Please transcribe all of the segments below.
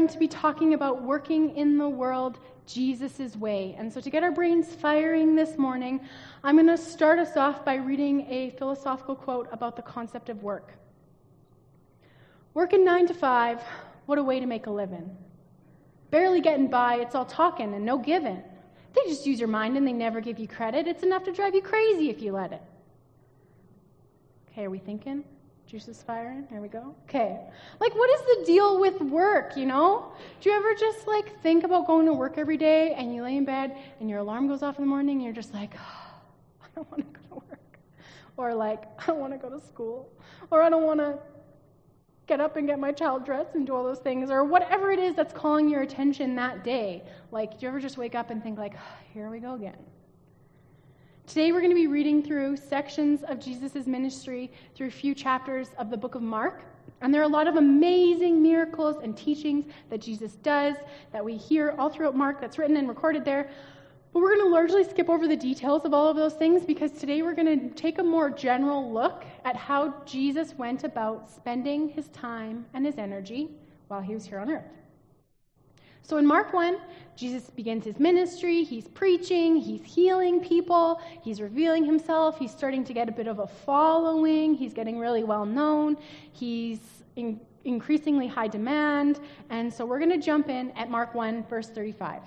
Going to be talking about working in the world Jesus' way. And so, to get our brains firing this morning, I'm going to start us off by reading a philosophical quote about the concept of work. Working nine to five, what a way to make a living. Barely getting by, it's all talking and no giving. They just use your mind and they never give you credit. It's enough to drive you crazy if you let it. Okay, are we thinking? Juice is firing. There we go. Okay. Like, what is the deal with work, you know? Do you ever just, like, think about going to work every day and you lay in bed and your alarm goes off in the morning and you're just like, oh, I don't want to go to work. Or, like, I don't want to go to school. Or, I don't want to get up and get my child dressed and do all those things. Or whatever it is that's calling your attention that day. Like, do you ever just wake up and think, like, oh, here we go again? Today we're going to be reading through sections of Jesus' ministry through a few chapters of the book of Mark. And there are a lot of amazing miracles and teachings that Jesus does that we hear all throughout Mark that's written and recorded there. But we're going to largely skip over the details of all of those things because today we're going to take a more general look at how Jesus went about spending his time and his energy while he was here on earth. So in Mark 1, Jesus begins his ministry. He's preaching, he's healing people, he's revealing himself, he's starting to get a bit of a following, he's getting really well known, he's in increasingly high demand. And so we're going to jump in at Mark 1, verse 35.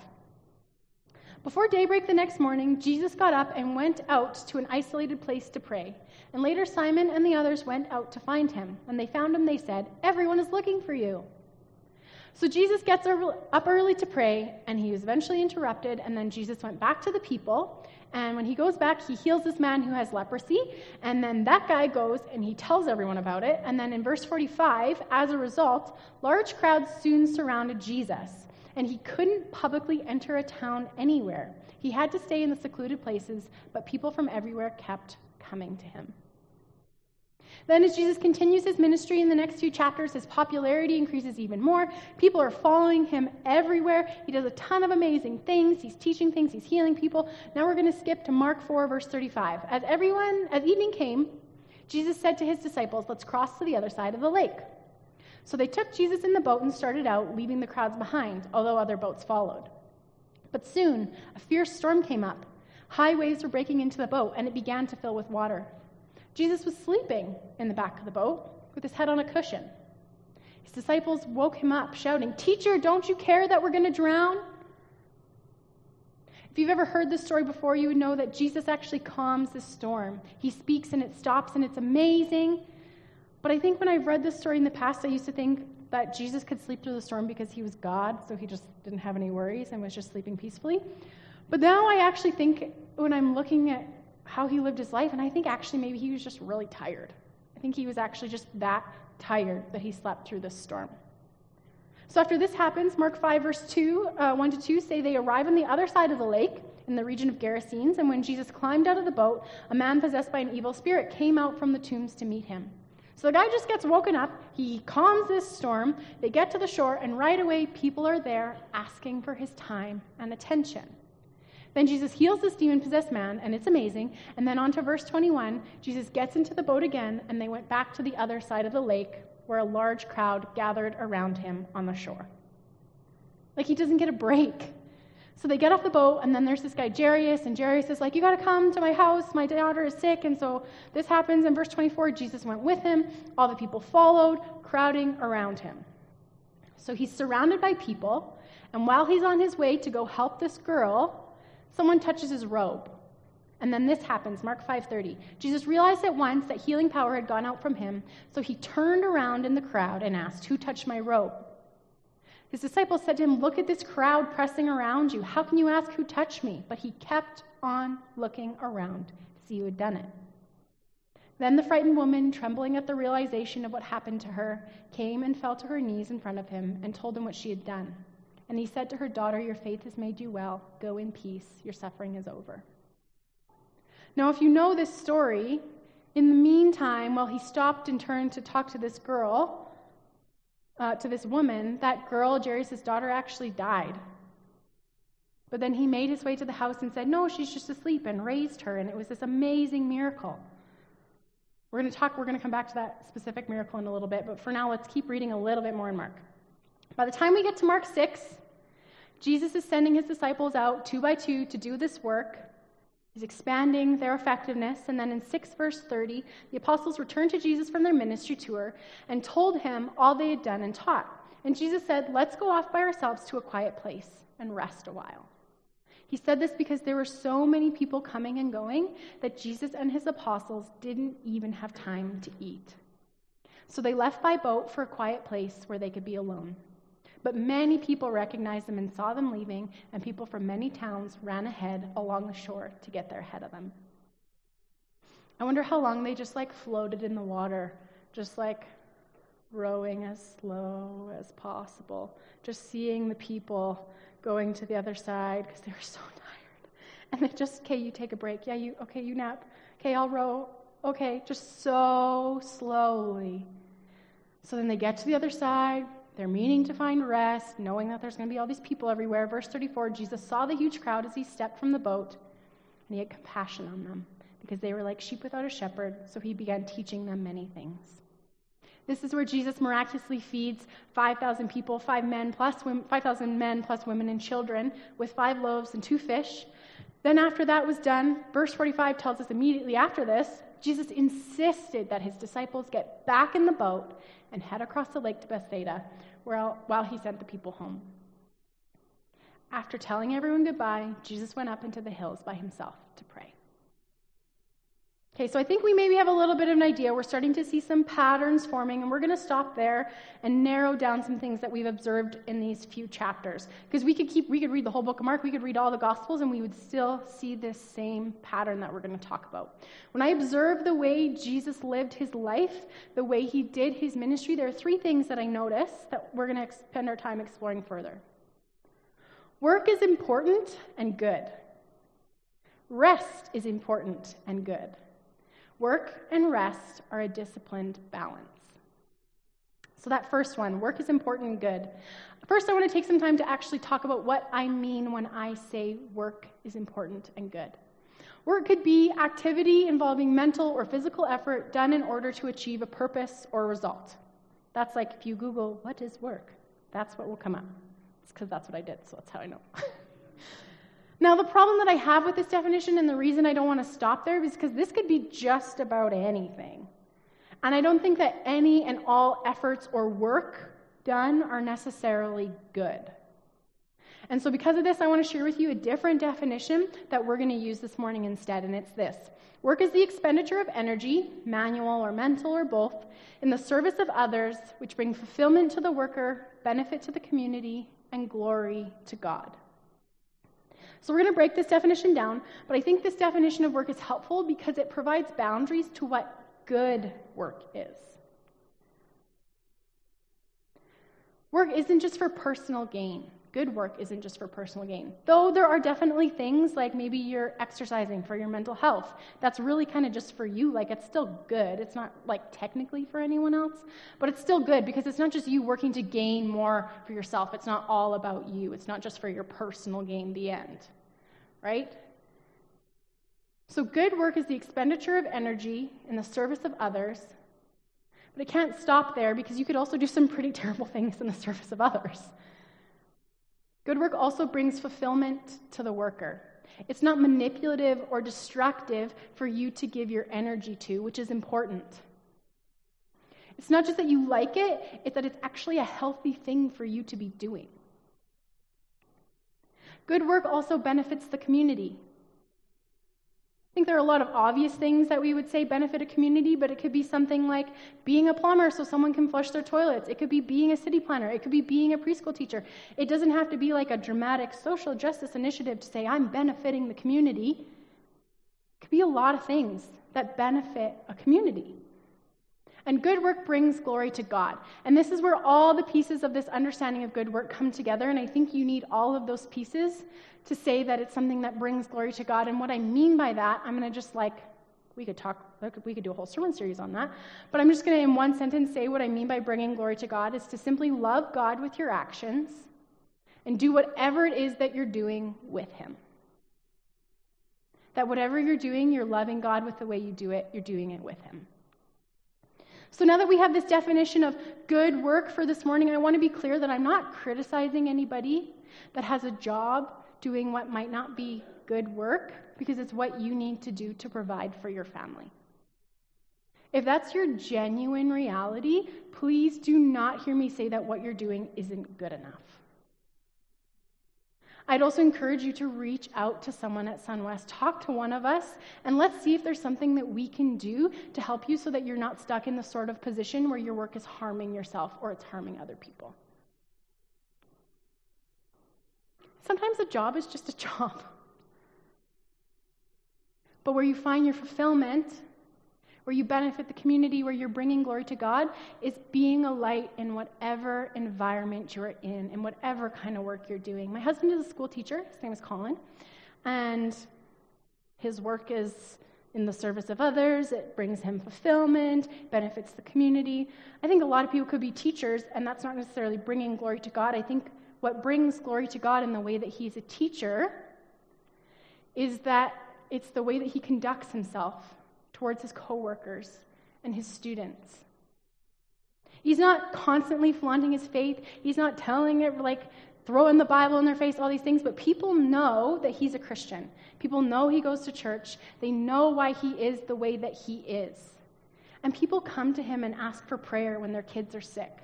Before daybreak the next morning, Jesus got up and went out to an isolated place to pray. And later, Simon and the others went out to find him. When they found him, they said, Everyone is looking for you. So Jesus gets up early to pray, and he was eventually interrupted. And then Jesus went back to the people. And when he goes back, he heals this man who has leprosy. And then that guy goes and he tells everyone about it. And then in verse 45, as a result, large crowds soon surrounded Jesus. And he couldn't publicly enter a town anywhere. He had to stay in the secluded places, but people from everywhere kept coming to him. Then, as Jesus continues his ministry in the next few chapters, his popularity increases even more. People are following him everywhere. He does a ton of amazing things. He's teaching things, he's healing people. Now we're going to skip to Mark 4, verse 35. As everyone, as evening came, Jesus said to his disciples, Let's cross to the other side of the lake. So they took Jesus in the boat and started out, leaving the crowds behind, although other boats followed. But soon, a fierce storm came up. High waves were breaking into the boat, and it began to fill with water. Jesus was sleeping in the back of the boat with his head on a cushion. His disciples woke him up, shouting, Teacher, don't you care that we're going to drown? If you've ever heard this story before, you would know that Jesus actually calms the storm. He speaks and it stops, and it's amazing. But I think when I've read this story in the past, I used to think that Jesus could sleep through the storm because he was God, so he just didn't have any worries and was just sleeping peacefully. But now I actually think when I'm looking at how he lived his life, and I think actually maybe he was just really tired. I think he was actually just that tired that he slept through this storm. So after this happens, Mark 5, verse 2, uh, 1 to 2 say they arrive on the other side of the lake in the region of Gerasenes, and when Jesus climbed out of the boat, a man possessed by an evil spirit came out from the tombs to meet him. So the guy just gets woken up, he calms this storm, they get to the shore, and right away people are there asking for his time and attention. Then Jesus heals this demon possessed man, and it's amazing. And then on to verse 21, Jesus gets into the boat again, and they went back to the other side of the lake where a large crowd gathered around him on the shore. Like he doesn't get a break. So they get off the boat, and then there's this guy, Jairus, and Jairus is like, You got to come to my house. My daughter is sick. And so this happens. In verse 24, Jesus went with him. All the people followed, crowding around him. So he's surrounded by people. And while he's on his way to go help this girl, Someone touches his robe. And then this happens, Mark 5:30. Jesus realized at once that healing power had gone out from him, so he turned around in the crowd and asked, "Who touched my robe?" His disciples said to him, "Look at this crowd pressing around you. How can you ask who touched me?" But he kept on looking around to see who had done it. Then the frightened woman, trembling at the realization of what happened to her, came and fell to her knees in front of him and told him what she had done. And he said to her, Daughter, your faith has made you well. Go in peace. Your suffering is over. Now, if you know this story, in the meantime, while he stopped and turned to talk to this girl, uh, to this woman, that girl, Jairus' daughter, actually died. But then he made his way to the house and said, No, she's just asleep, and raised her. And it was this amazing miracle. We're going to talk, we're going to come back to that specific miracle in a little bit, but for now, let's keep reading a little bit more in Mark. By the time we get to Mark 6, Jesus is sending his disciples out two by two to do this work. He's expanding their effectiveness. And then in 6 verse 30, the apostles returned to Jesus from their ministry tour and told him all they had done and taught. And Jesus said, Let's go off by ourselves to a quiet place and rest a while. He said this because there were so many people coming and going that Jesus and his apostles didn't even have time to eat. So they left by boat for a quiet place where they could be alone. But many people recognized them and saw them leaving, and people from many towns ran ahead along the shore to get there ahead of them. I wonder how long they just like floated in the water, just like rowing as slow as possible, just seeing the people going to the other side because they were so tired. And they just, okay, you take a break. Yeah, you, okay, you nap. Okay, I'll row. Okay, just so slowly. So then they get to the other side. They're meaning to find rest, knowing that there's going to be all these people everywhere. Verse 34 Jesus saw the huge crowd as he stepped from the boat, and he had compassion on them because they were like sheep without a shepherd. So he began teaching them many things. This is where Jesus miraculously feeds 5,000 people, five men plus 5,000 men plus women and children with five loaves and two fish. Then, after that was done, verse 45 tells us immediately after this, Jesus insisted that his disciples get back in the boat and head across the lake to Bethsaida while he sent the people home. After telling everyone goodbye, Jesus went up into the hills by himself to pray. Okay, so I think we maybe have a little bit of an idea. We're starting to see some patterns forming, and we're going to stop there and narrow down some things that we've observed in these few chapters. Because we could keep, we could read the whole book of Mark, we could read all the Gospels, and we would still see this same pattern that we're going to talk about. When I observe the way Jesus lived his life, the way he did his ministry, there are three things that I notice that we're going to spend our time exploring further. Work is important and good. Rest is important and good. Work and rest are a disciplined balance. So, that first one, work is important and good. First, I want to take some time to actually talk about what I mean when I say work is important and good. Work could be activity involving mental or physical effort done in order to achieve a purpose or result. That's like if you Google, what is work? That's what will come up. It's because that's what I did, so that's how I know. Now, the problem that I have with this definition and the reason I don't want to stop there is because this could be just about anything. And I don't think that any and all efforts or work done are necessarily good. And so, because of this, I want to share with you a different definition that we're going to use this morning instead, and it's this Work is the expenditure of energy, manual or mental or both, in the service of others, which bring fulfillment to the worker, benefit to the community, and glory to God. So we're going to break this definition down, but I think this definition of work is helpful because it provides boundaries to what good work is. Work isn't just for personal gain. Good work isn't just for personal gain. Though there are definitely things like maybe you're exercising for your mental health. That's really kind of just for you. Like it's still good. It's not like technically for anyone else, but it's still good because it's not just you working to gain more for yourself. It's not all about you. It's not just for your personal gain, the end right? So, good work is the expenditure of energy in the service of others, but it can't stop there because you could also do some pretty terrible things in the service of others. Good work also brings fulfillment to the worker. It's not manipulative or destructive for you to give your energy to, which is important. It's not just that you like it, it's that it's actually a healthy thing for you to be doing. Good work also benefits the community. I think there are a lot of obvious things that we would say benefit a community, but it could be something like being a plumber so someone can flush their toilets. It could be being a city planner. It could be being a preschool teacher. It doesn't have to be like a dramatic social justice initiative to say, I'm benefiting the community. It could be a lot of things that benefit a community. And good work brings glory to God. And this is where all the pieces of this understanding of good work come together. And I think you need all of those pieces to say that it's something that brings glory to God. And what I mean by that, I'm going to just like, we could talk, we could do a whole sermon series on that. But I'm just going to, in one sentence, say what I mean by bringing glory to God is to simply love God with your actions and do whatever it is that you're doing with Him. That whatever you're doing, you're loving God with the way you do it, you're doing it with Him. So now that we have this definition of good work for this morning, I want to be clear that I'm not criticizing anybody that has a job doing what might not be good work because it's what you need to do to provide for your family. If that's your genuine reality, please do not hear me say that what you're doing isn't good enough. I'd also encourage you to reach out to someone at SunWest. Talk to one of us, and let's see if there's something that we can do to help you so that you're not stuck in the sort of position where your work is harming yourself or it's harming other people. Sometimes a job is just a job. But where you find your fulfillment where you benefit the community, where you're bringing glory to God, is being a light in whatever environment you're in and whatever kind of work you're doing. My husband is a school teacher. His name is Colin. And his work is in the service of others. It brings him fulfillment, benefits the community. I think a lot of people could be teachers, and that's not necessarily bringing glory to God. I think what brings glory to God in the way that he's a teacher is that it's the way that he conducts himself towards his coworkers and his students. He's not constantly flaunting his faith. He's not telling it like throwing the Bible in their face, all these things, but people know that he's a Christian. People know he goes to church. They know why he is the way that he is. And people come to him and ask for prayer when their kids are sick.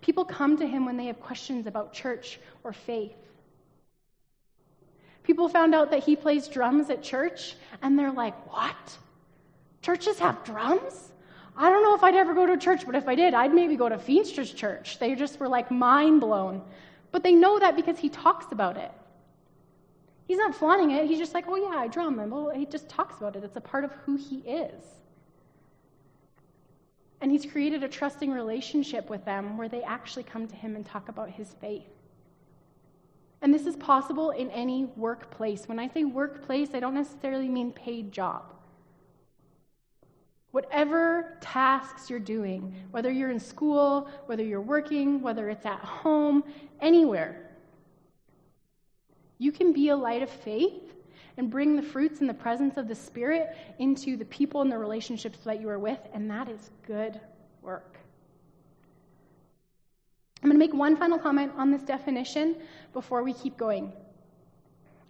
People come to him when they have questions about church or faith. People found out that he plays drums at church, and they're like, What? Churches have drums? I don't know if I'd ever go to a church, but if I did, I'd maybe go to Feenstra's church. They just were like mind blown. But they know that because he talks about it. He's not flaunting it. He's just like, oh, yeah, I drum. And well, he just talks about it. It's a part of who he is. And he's created a trusting relationship with them where they actually come to him and talk about his faith. And this is possible in any workplace. When I say workplace, I don't necessarily mean paid job. Whatever tasks you're doing, whether you're in school, whether you're working, whether it's at home, anywhere, you can be a light of faith and bring the fruits and the presence of the Spirit into the people and the relationships that you are with, and that is good work. I'm going to make one final comment on this definition before we keep going.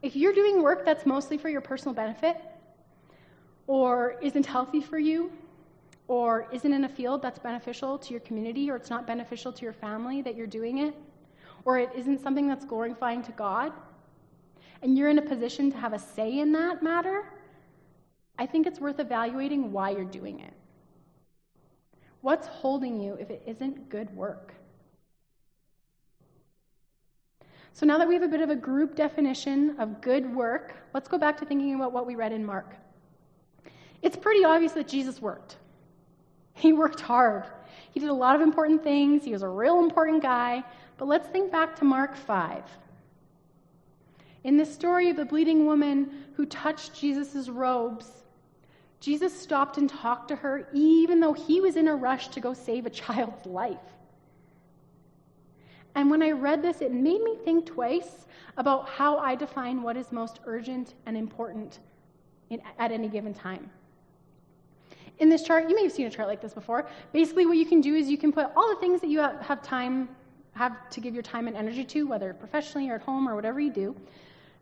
If you're doing work that's mostly for your personal benefit, or isn't healthy for you, or isn't in a field that's beneficial to your community, or it's not beneficial to your family that you're doing it, or it isn't something that's glorifying to God, and you're in a position to have a say in that matter, I think it's worth evaluating why you're doing it. What's holding you if it isn't good work? So now that we have a bit of a group definition of good work, let's go back to thinking about what we read in Mark. It's pretty obvious that Jesus worked. He worked hard. He did a lot of important things. He was a real important guy. But let's think back to Mark 5. In this story of the bleeding woman who touched Jesus' robes, Jesus stopped and talked to her even though he was in a rush to go save a child's life. And when I read this, it made me think twice about how I define what is most urgent and important in, at any given time. In this chart, you may have seen a chart like this before. Basically, what you can do is you can put all the things that you have time, have to give your time and energy to, whether professionally or at home or whatever you do,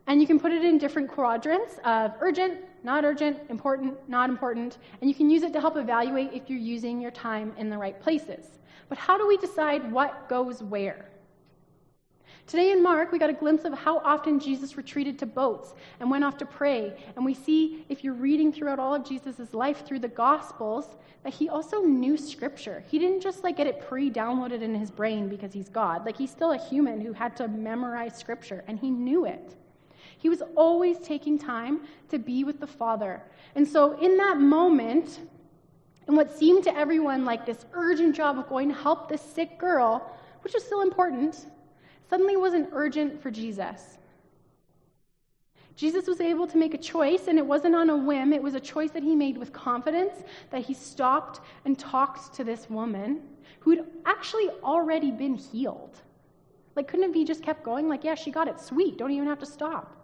and you can put it in different quadrants of urgent, not urgent, important, not important, and you can use it to help evaluate if you're using your time in the right places. But how do we decide what goes where? Today in Mark, we got a glimpse of how often Jesus retreated to boats and went off to pray. And we see, if you're reading throughout all of Jesus' life through the Gospels, that he also knew Scripture. He didn't just like get it pre-downloaded in his brain because he's God. Like he's still a human who had to memorize Scripture, and he knew it. He was always taking time to be with the Father. And so in that moment, in what seemed to everyone like this urgent job of going to help this sick girl, which is still important, suddenly wasn't urgent for Jesus. Jesus was able to make a choice, and it wasn't on a whim. It was a choice that he made with confidence that he stopped and talked to this woman who'd actually already been healed. Like, couldn't be just kept going? Like, yeah, she got it. Sweet. Don't even have to stop.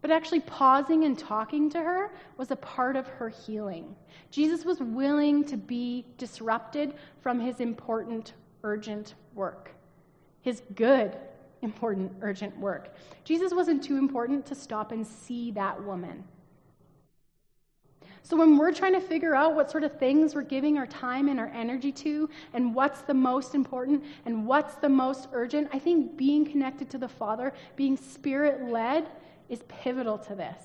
But actually, pausing and talking to her was a part of her healing. Jesus was willing to be disrupted from his important, urgent work, his good, important, urgent work. Jesus wasn't too important to stop and see that woman. So, when we're trying to figure out what sort of things we're giving our time and our energy to, and what's the most important and what's the most urgent, I think being connected to the Father, being spirit led, is pivotal to this.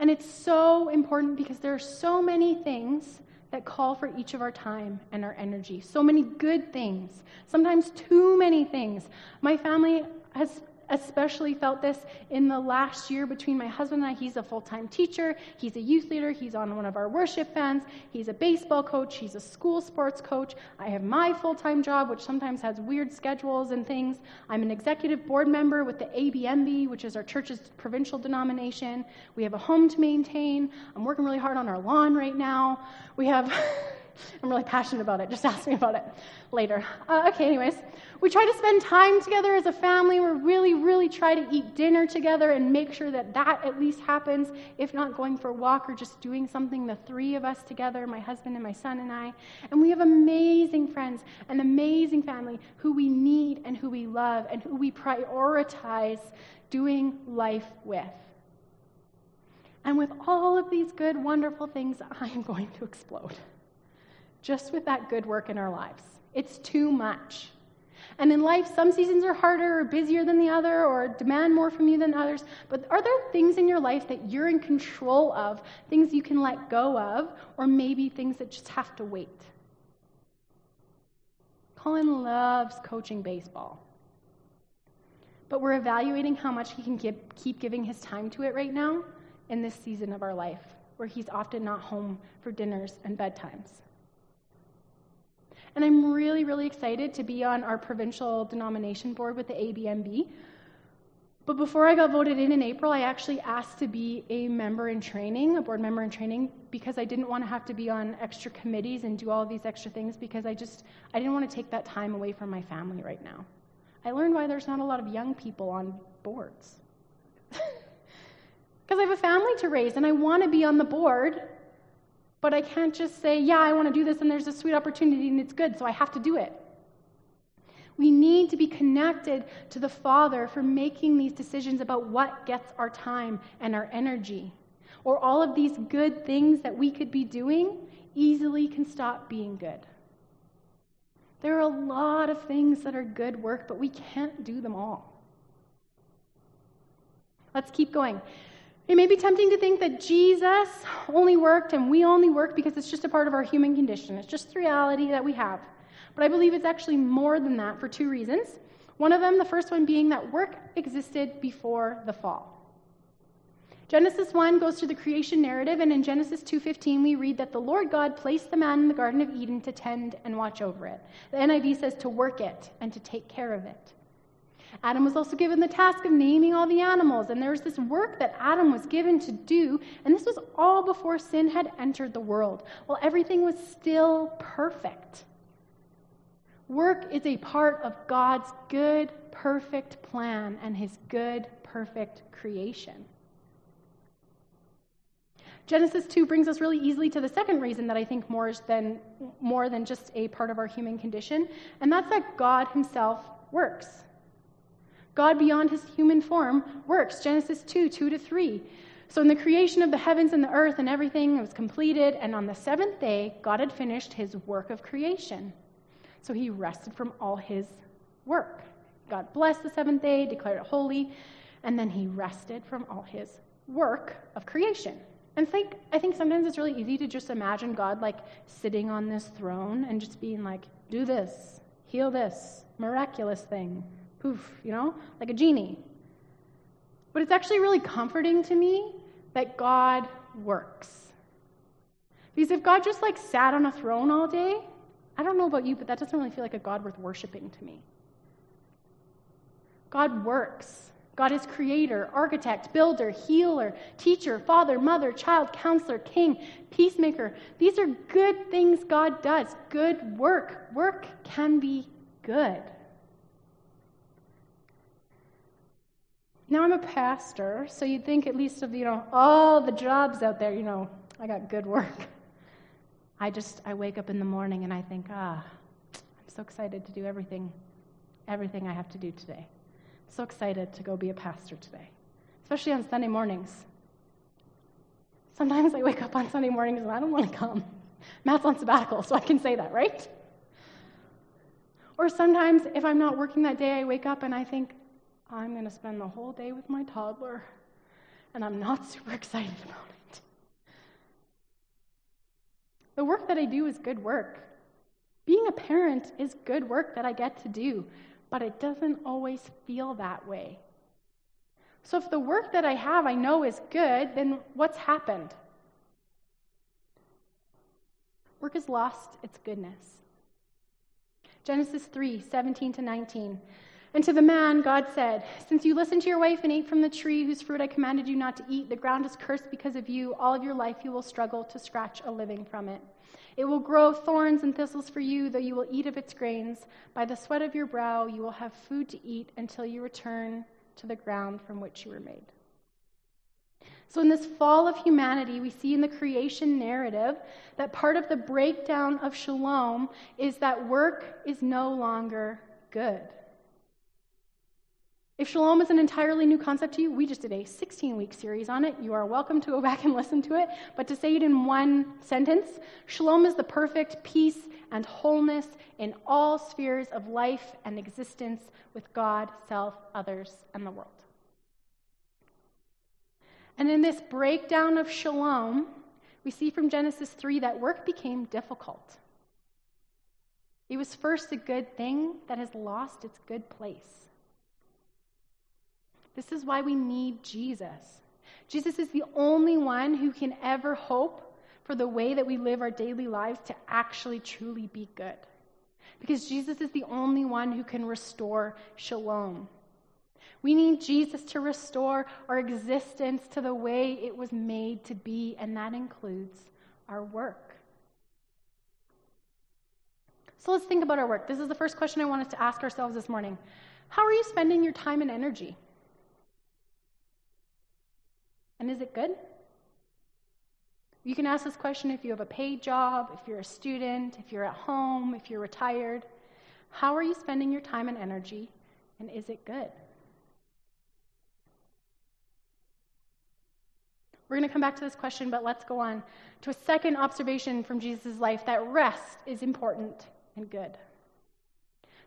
And it's so important because there are so many things that call for each of our time and our energy. So many good things, sometimes too many things. My family has especially felt this in the last year between my husband and I. He's a full time teacher, he's a youth leader, he's on one of our worship bands, he's a baseball coach, he's a school sports coach. I have my full time job, which sometimes has weird schedules and things. I'm an executive board member with the ABMB, which is our church's provincial denomination. We have a home to maintain. I'm working really hard on our lawn right now. We have. I'm really passionate about it. Just ask me about it later. Uh, okay, anyways, we try to spend time together as a family. We really, really try to eat dinner together and make sure that that at least happens, if not going for a walk or just doing something, the three of us together, my husband and my son and I. And we have amazing friends, an amazing family who we need and who we love and who we prioritize doing life with. And with all of these good, wonderful things, I am going to explode just with that good work in our lives. It's too much. And in life, some seasons are harder or busier than the other or demand more from you than others. But are there things in your life that you're in control of, things you can let go of, or maybe things that just have to wait? Colin loves coaching baseball. But we're evaluating how much he can give, keep giving his time to it right now in this season of our life, where he's often not home for dinners and bedtimes. And I'm really, really excited to be on our provincial denomination board with the ABMB. But before I got voted in in April, I actually asked to be a member in training, a board member in training, because I didn't want to have to be on extra committees and do all these extra things because I just I didn't want to take that time away from my family right now. I learned why there's not a lot of young people on boards. Because I have a family to raise and I want to be on the board, but I can't just say, yeah, I want to do this and there's a sweet opportunity and it's good, so I have to do it. We need to be connected to the Father for making these decisions about what gets our time and our energy. Or all of these good things that we could be doing easily can stop being good. There are a lot of things that are good work, but we can't do them all. Let's keep going. It may be tempting to think that Jesus only worked and we only work because it's just a part of our human condition. It's just the reality that we have. But I believe it's actually more than that for two reasons. One of them, the first one being that work existed before the fall. Genesis 1 goes through the creation narrative and in Genesis 2:15 we read that the Lord God placed the man in the garden of Eden to tend and watch over it. The NIV says to work it and to take care of it. Adam was also given the task of naming all the animals, and there was this work that Adam was given to do, and this was all before sin had entered the world, while everything was still perfect. Work is a part of God's good, perfect plan and his good, perfect creation. Genesis 2 brings us really easily to the second reason that I think more than, more than just a part of our human condition, and that's that God himself works. God, beyond his human form, works. Genesis 2 2 to 3. So, in the creation of the heavens and the earth and everything it was completed, and on the seventh day, God had finished his work of creation. So, he rested from all his work. God blessed the seventh day, declared it holy, and then he rested from all his work of creation. And think, I think sometimes it's really easy to just imagine God like sitting on this throne and just being like, do this, heal this, miraculous thing, you know, like a genie. But it's actually really comforting to me that God works. Because if God just like sat on a throne all day, I don't know about you, but that doesn't really feel like a God worth worshiping to me. God works. God is creator, architect, builder, healer, teacher, father, mother, child, counselor, king, peacemaker. These are good things God does. Good work. Work can be good. Now I'm a pastor, so you'd think at least of, you know, all the jobs out there, you know, I got good work. I just, I wake up in the morning and I think, ah, I'm so excited to do everything, everything I have to do today. I'm so excited to go be a pastor today, especially on Sunday mornings. Sometimes I wake up on Sunday mornings and I don't want to come. Matt's on sabbatical, so I can say that, right? Or sometimes if I'm not working that day, I wake up and I think, I'm going to spend the whole day with my toddler, and I'm not super excited about it. The work that I do is good work. Being a parent is good work that I get to do, but it doesn't always feel that way. So if the work that I have I know is good, then what's happened? Work has lost its goodness. Genesis 3 17 to 19. And to the man, God said, Since you listened to your wife and ate from the tree whose fruit I commanded you not to eat, the ground is cursed because of you. All of your life you will struggle to scratch a living from it. It will grow thorns and thistles for you, though you will eat of its grains. By the sweat of your brow you will have food to eat until you return to the ground from which you were made. So, in this fall of humanity, we see in the creation narrative that part of the breakdown of shalom is that work is no longer good. If shalom is an entirely new concept to you, we just did a 16 week series on it. You are welcome to go back and listen to it. But to say it in one sentence, shalom is the perfect peace and wholeness in all spheres of life and existence with God, self, others, and the world. And in this breakdown of shalom, we see from Genesis 3 that work became difficult. It was first a good thing that has lost its good place. This is why we need Jesus. Jesus is the only one who can ever hope for the way that we live our daily lives to actually truly be good. Because Jesus is the only one who can restore shalom. We need Jesus to restore our existence to the way it was made to be, and that includes our work. So let's think about our work. This is the first question I wanted to ask ourselves this morning. How are you spending your time and energy? And is it good? You can ask this question if you have a paid job, if you're a student, if you're at home, if you're retired. How are you spending your time and energy, and is it good? We're going to come back to this question, but let's go on to a second observation from Jesus' life that rest is important and good.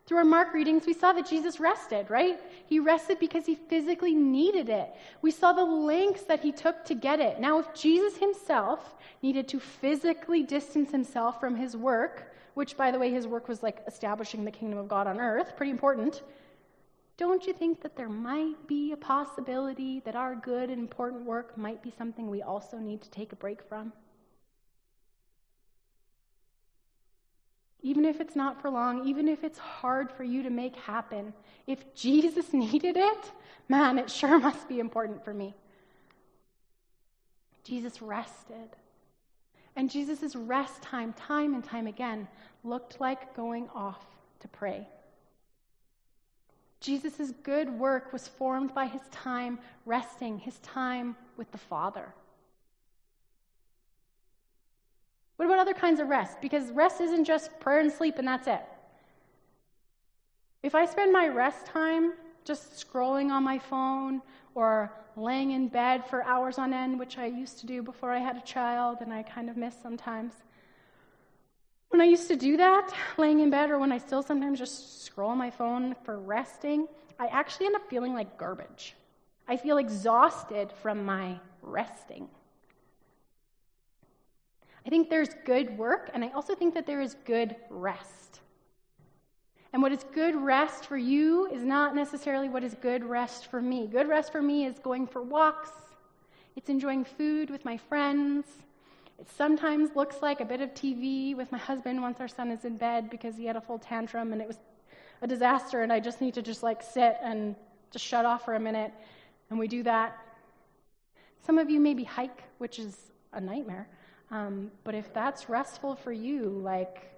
Through our Mark readings, we saw that Jesus rested, right? He rested because he physically needed it. We saw the lengths that he took to get it. Now, if Jesus himself needed to physically distance himself from his work, which, by the way, his work was like establishing the kingdom of God on earth, pretty important, don't you think that there might be a possibility that our good and important work might be something we also need to take a break from? Even if it's not for long, even if it's hard for you to make happen, if Jesus needed it, man, it sure must be important for me. Jesus rested. And Jesus' rest time, time and time again, looked like going off to pray. Jesus' good work was formed by his time resting, his time with the Father. What about other kinds of rest? Because rest isn't just prayer and sleep and that's it. If I spend my rest time just scrolling on my phone or laying in bed for hours on end, which I used to do before I had a child and I kind of miss sometimes. When I used to do that, laying in bed, or when I still sometimes just scroll on my phone for resting, I actually end up feeling like garbage. I feel exhausted from my resting. I think there's good work, and I also think that there is good rest. And what is good rest for you is not necessarily what is good rest for me. Good rest for me is going for walks, it's enjoying food with my friends. It sometimes looks like a bit of TV with my husband once our son is in bed because he had a full tantrum and it was a disaster, and I just need to just like sit and just shut off for a minute. And we do that. Some of you maybe hike, which is a nightmare. Um, but if that's restful for you, like,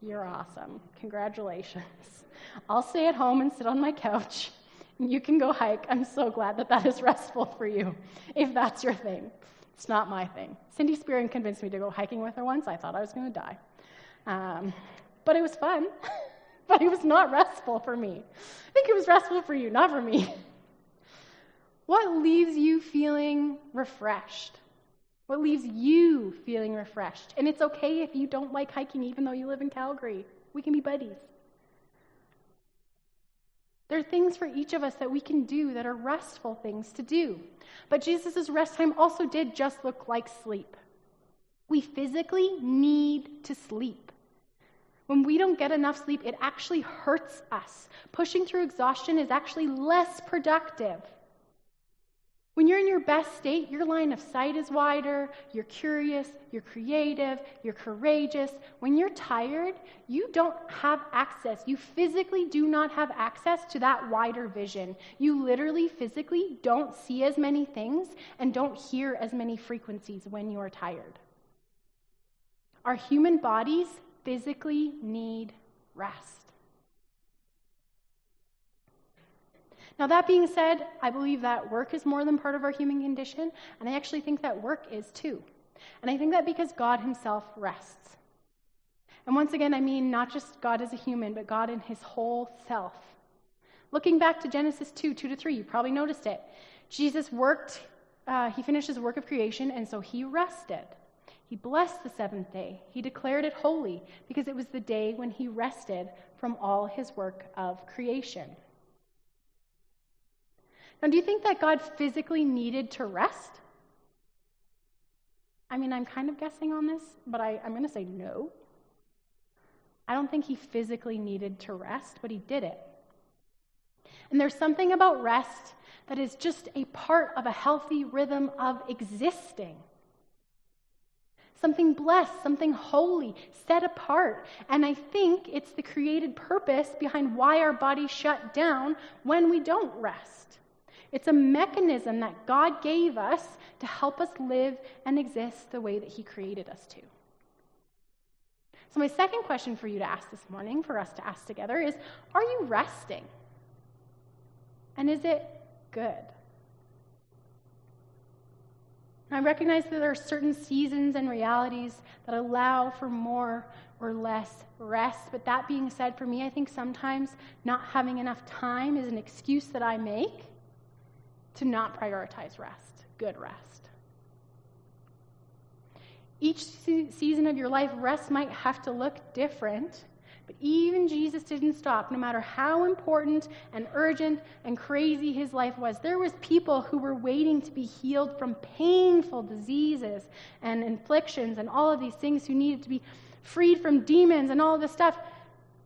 you're awesome. Congratulations. I'll stay at home and sit on my couch You can go hike. I'm so glad that that is restful for you, if that's your thing. It's not my thing. Cindy Spearing convinced me to go hiking with her once. I thought I was going to die. Um, but it was fun, but it was not restful for me. I think it was restful for you, not for me. What leaves you feeling refreshed? What leaves you feeling refreshed? And it's okay if you don't like hiking, even though you live in Calgary. We can be buddies. There are things for each of us that we can do that are restful things to do. But Jesus' rest time also did just look like sleep. We physically need to sleep. When we don't get enough sleep, it actually hurts us. Pushing through exhaustion is actually less productive. When you're in your best state, your line of sight is wider, you're curious, you're creative, you're courageous. When you're tired, you don't have access. You physically do not have access to that wider vision. You literally, physically don't see as many things and don't hear as many frequencies when you are tired. Our human bodies physically need rest. Now, that being said, I believe that work is more than part of our human condition, and I actually think that work is too. And I think that because God Himself rests. And once again, I mean not just God as a human, but God in His whole self. Looking back to Genesis 2 2 to 3, you probably noticed it. Jesus worked, uh, He finished His work of creation, and so He rested. He blessed the seventh day. He declared it holy because it was the day when He rested from all His work of creation. Now, do you think that God physically needed to rest? I mean, I'm kind of guessing on this, but I, am going to say no. I don't think he physically needed to rest, but he did it. And there's something about rest that is just a part of a healthy rhythm of existing. Something blessed, something holy, set apart. And I think it's the created purpose behind why our bodies shut down when we don't rest. It's a mechanism that God gave us to help us live and exist the way that He created us to. So, my second question for you to ask this morning, for us to ask together, is Are you resting? And is it good? I recognize that there are certain seasons and realities that allow for more or less rest. But that being said, for me, I think sometimes not having enough time is an excuse that I make to not prioritize rest, good rest. Each season of your life, rest might have to look different, but even Jesus didn't stop, no matter how important and urgent and crazy his life was. There was people who were waiting to be healed from painful diseases and inflictions and all of these things who needed to be freed from demons and all of this stuff.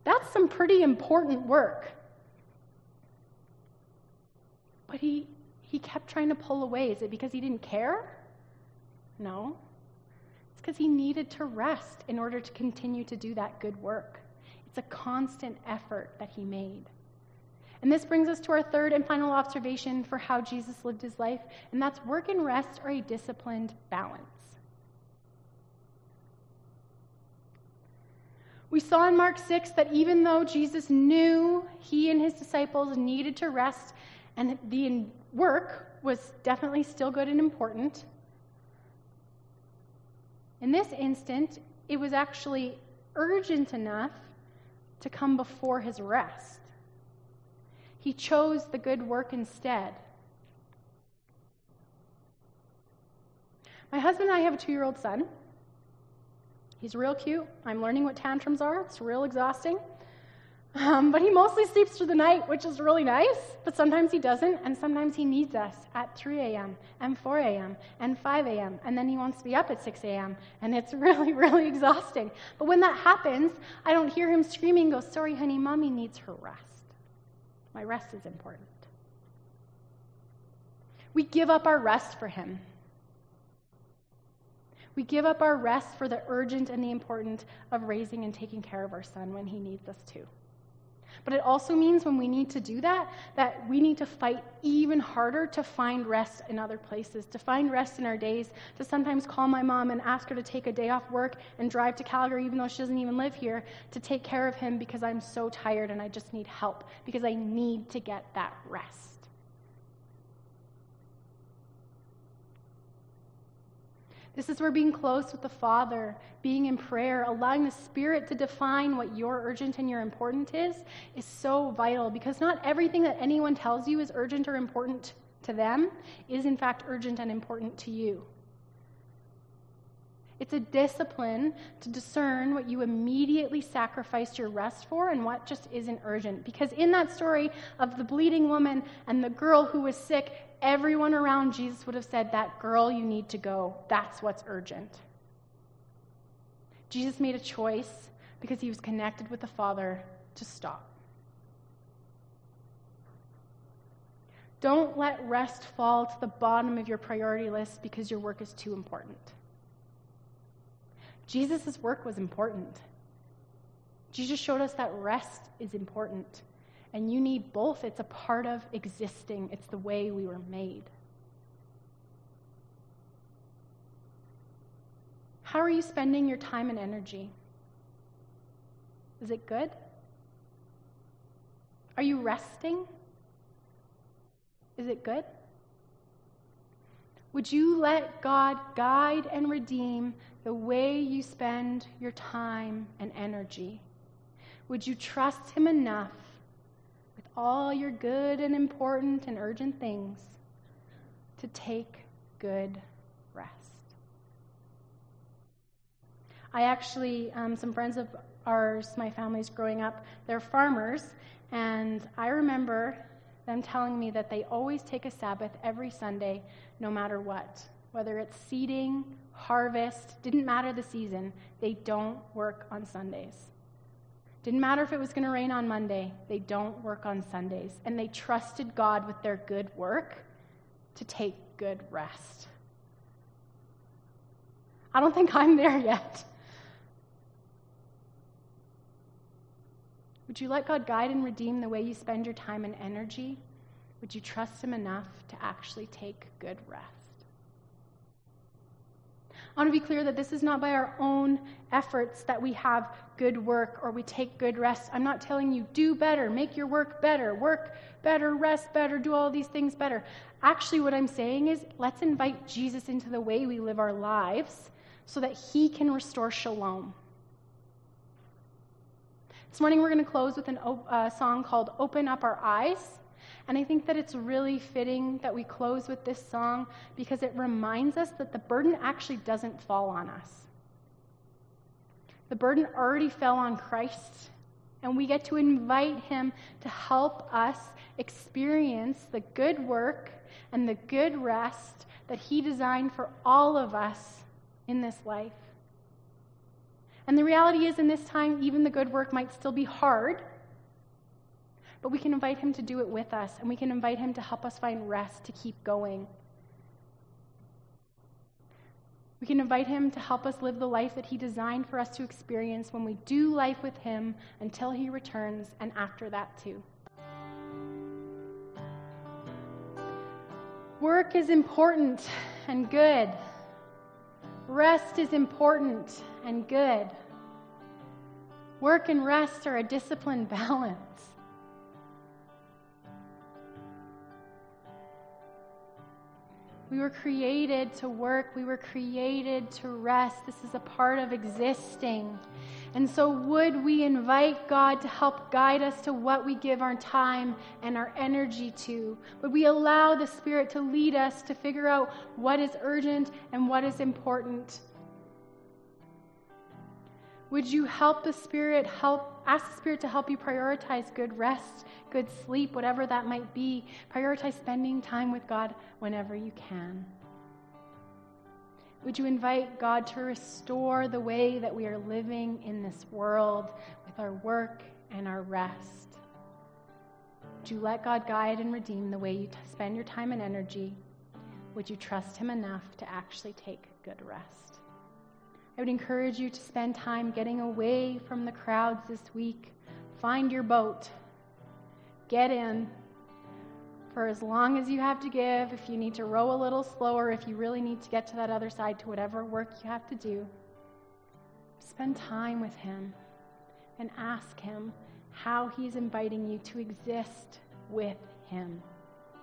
That's some pretty important work. But he he kept trying to pull away. Is it because he didn't care? No. It's because he needed to rest in order to continue to do that good work. It's a constant effort that he made. And this brings us to our third and final observation for how Jesus lived his life, and that's work and rest are a disciplined balance. We saw in Mark 6 that even though Jesus knew he and his disciples needed to rest, and the work was definitely still good and important. In this instant, it was actually urgent enough to come before his rest. He chose the good work instead. My husband and I have a two year old son. He's real cute. I'm learning what tantrums are, it's real exhausting. Um, but he mostly sleeps through the night, which is really nice, but sometimes he doesn't, and sometimes he needs us at 3 a.m., and 4 a.m., and 5 a.m., and then he wants to be up at 6 a.m., and it's really, really exhausting. But when that happens, I don't hear him screaming, go, Sorry, honey, mommy needs her rest. My rest is important. We give up our rest for him. We give up our rest for the urgent and the important of raising and taking care of our son when he needs us to. But it also means when we need to do that, that we need to fight even harder to find rest in other places, to find rest in our days, to sometimes call my mom and ask her to take a day off work and drive to Calgary, even though she doesn't even live here, to take care of him because I'm so tired and I just need help, because I need to get that rest. This is where being close with the Father, being in prayer, allowing the Spirit to define what your urgent and your important is, is so vital because not everything that anyone tells you is urgent or important to them is, in fact, urgent and important to you. It's a discipline to discern what you immediately sacrificed your rest for and what just isn't urgent. Because in that story of the bleeding woman and the girl who was sick, everyone around Jesus would have said, That girl, you need to go. That's what's urgent. Jesus made a choice because he was connected with the Father to stop. Don't let rest fall to the bottom of your priority list because your work is too important. Jesus' work was important. Jesus showed us that rest is important. And you need both. It's a part of existing, it's the way we were made. How are you spending your time and energy? Is it good? Are you resting? Is it good? Would you let God guide and redeem the way you spend your time and energy? Would you trust Him enough all your good and important and urgent things to take good rest. I actually, um, some friends of ours, my family's growing up, they're farmers, and I remember them telling me that they always take a Sabbath every Sunday, no matter what. Whether it's seeding, harvest, didn't matter the season, they don't work on Sundays. Didn't matter if it was going to rain on Monday, they don't work on Sundays. And they trusted God with their good work to take good rest. I don't think I'm there yet. Would you let God guide and redeem the way you spend your time and energy? Would you trust Him enough to actually take good rest? I want to be clear that this is not by our own efforts that we have good work or we take good rest. I'm not telling you do better, make your work better, work better, rest better, do all these things better. Actually, what I'm saying is let's invite Jesus into the way we live our lives so that he can restore shalom. This morning, we're going to close with a uh, song called Open Up Our Eyes. And I think that it's really fitting that we close with this song because it reminds us that the burden actually doesn't fall on us. The burden already fell on Christ, and we get to invite him to help us experience the good work and the good rest that he designed for all of us in this life. And the reality is, in this time, even the good work might still be hard but we can invite Him to do it with us, and we can invite Him to help us find rest to keep going. We can invite Him to help us live the life that He designed for us to experience when we do life with Him until He returns, and after that, too. Work is important and good. Rest is important and good. Work and rest are a disciplined balance. We were created to work. We were created to rest. This is a part of existing. And so, would we invite God to help guide us to what we give our time and our energy to? Would we allow the Spirit to lead us to figure out what is urgent and what is important? Would you help the Spirit help ask the Spirit to help you prioritize good rest, good sleep, whatever that might be? Prioritize spending time with God whenever you can. Would you invite God to restore the way that we are living in this world with our work and our rest? Would you let God guide and redeem the way you spend your time and energy? Would you trust Him enough to actually take good rest? I would encourage you to spend time getting away from the crowds this week. Find your boat get in for as long as you have to give. If you need to row a little slower, if you really need to get to that other side, to whatever work you have to do, spend time with Him and ask Him how He's inviting you to exist with Him,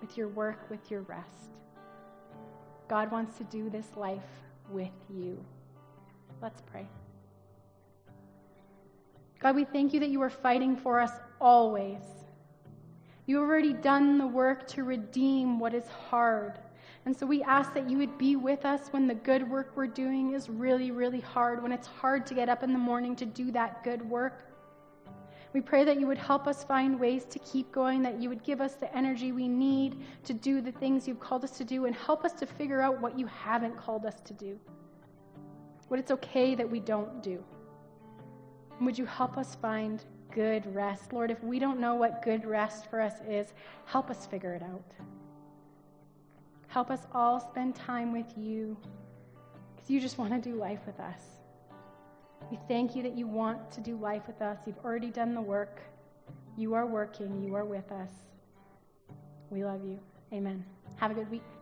with your work, with your rest. God wants to do this life with you. Let's pray. God, we thank you that you are fighting for us always. You have already done the work to redeem what is hard. And so we ask that you would be with us when the good work we're doing is really, really hard, when it's hard to get up in the morning to do that good work. We pray that you would help us find ways to keep going, that you would give us the energy we need to do the things you've called us to do, and help us to figure out what you haven't called us to do, what it's okay that we don't do. Would you help us find good rest? Lord, if we don't know what good rest for us is, help us figure it out. Help us all spend time with you because you just want to do life with us. We thank you that you want to do life with us. You've already done the work. You are working. You are with us. We love you. Amen. Have a good week.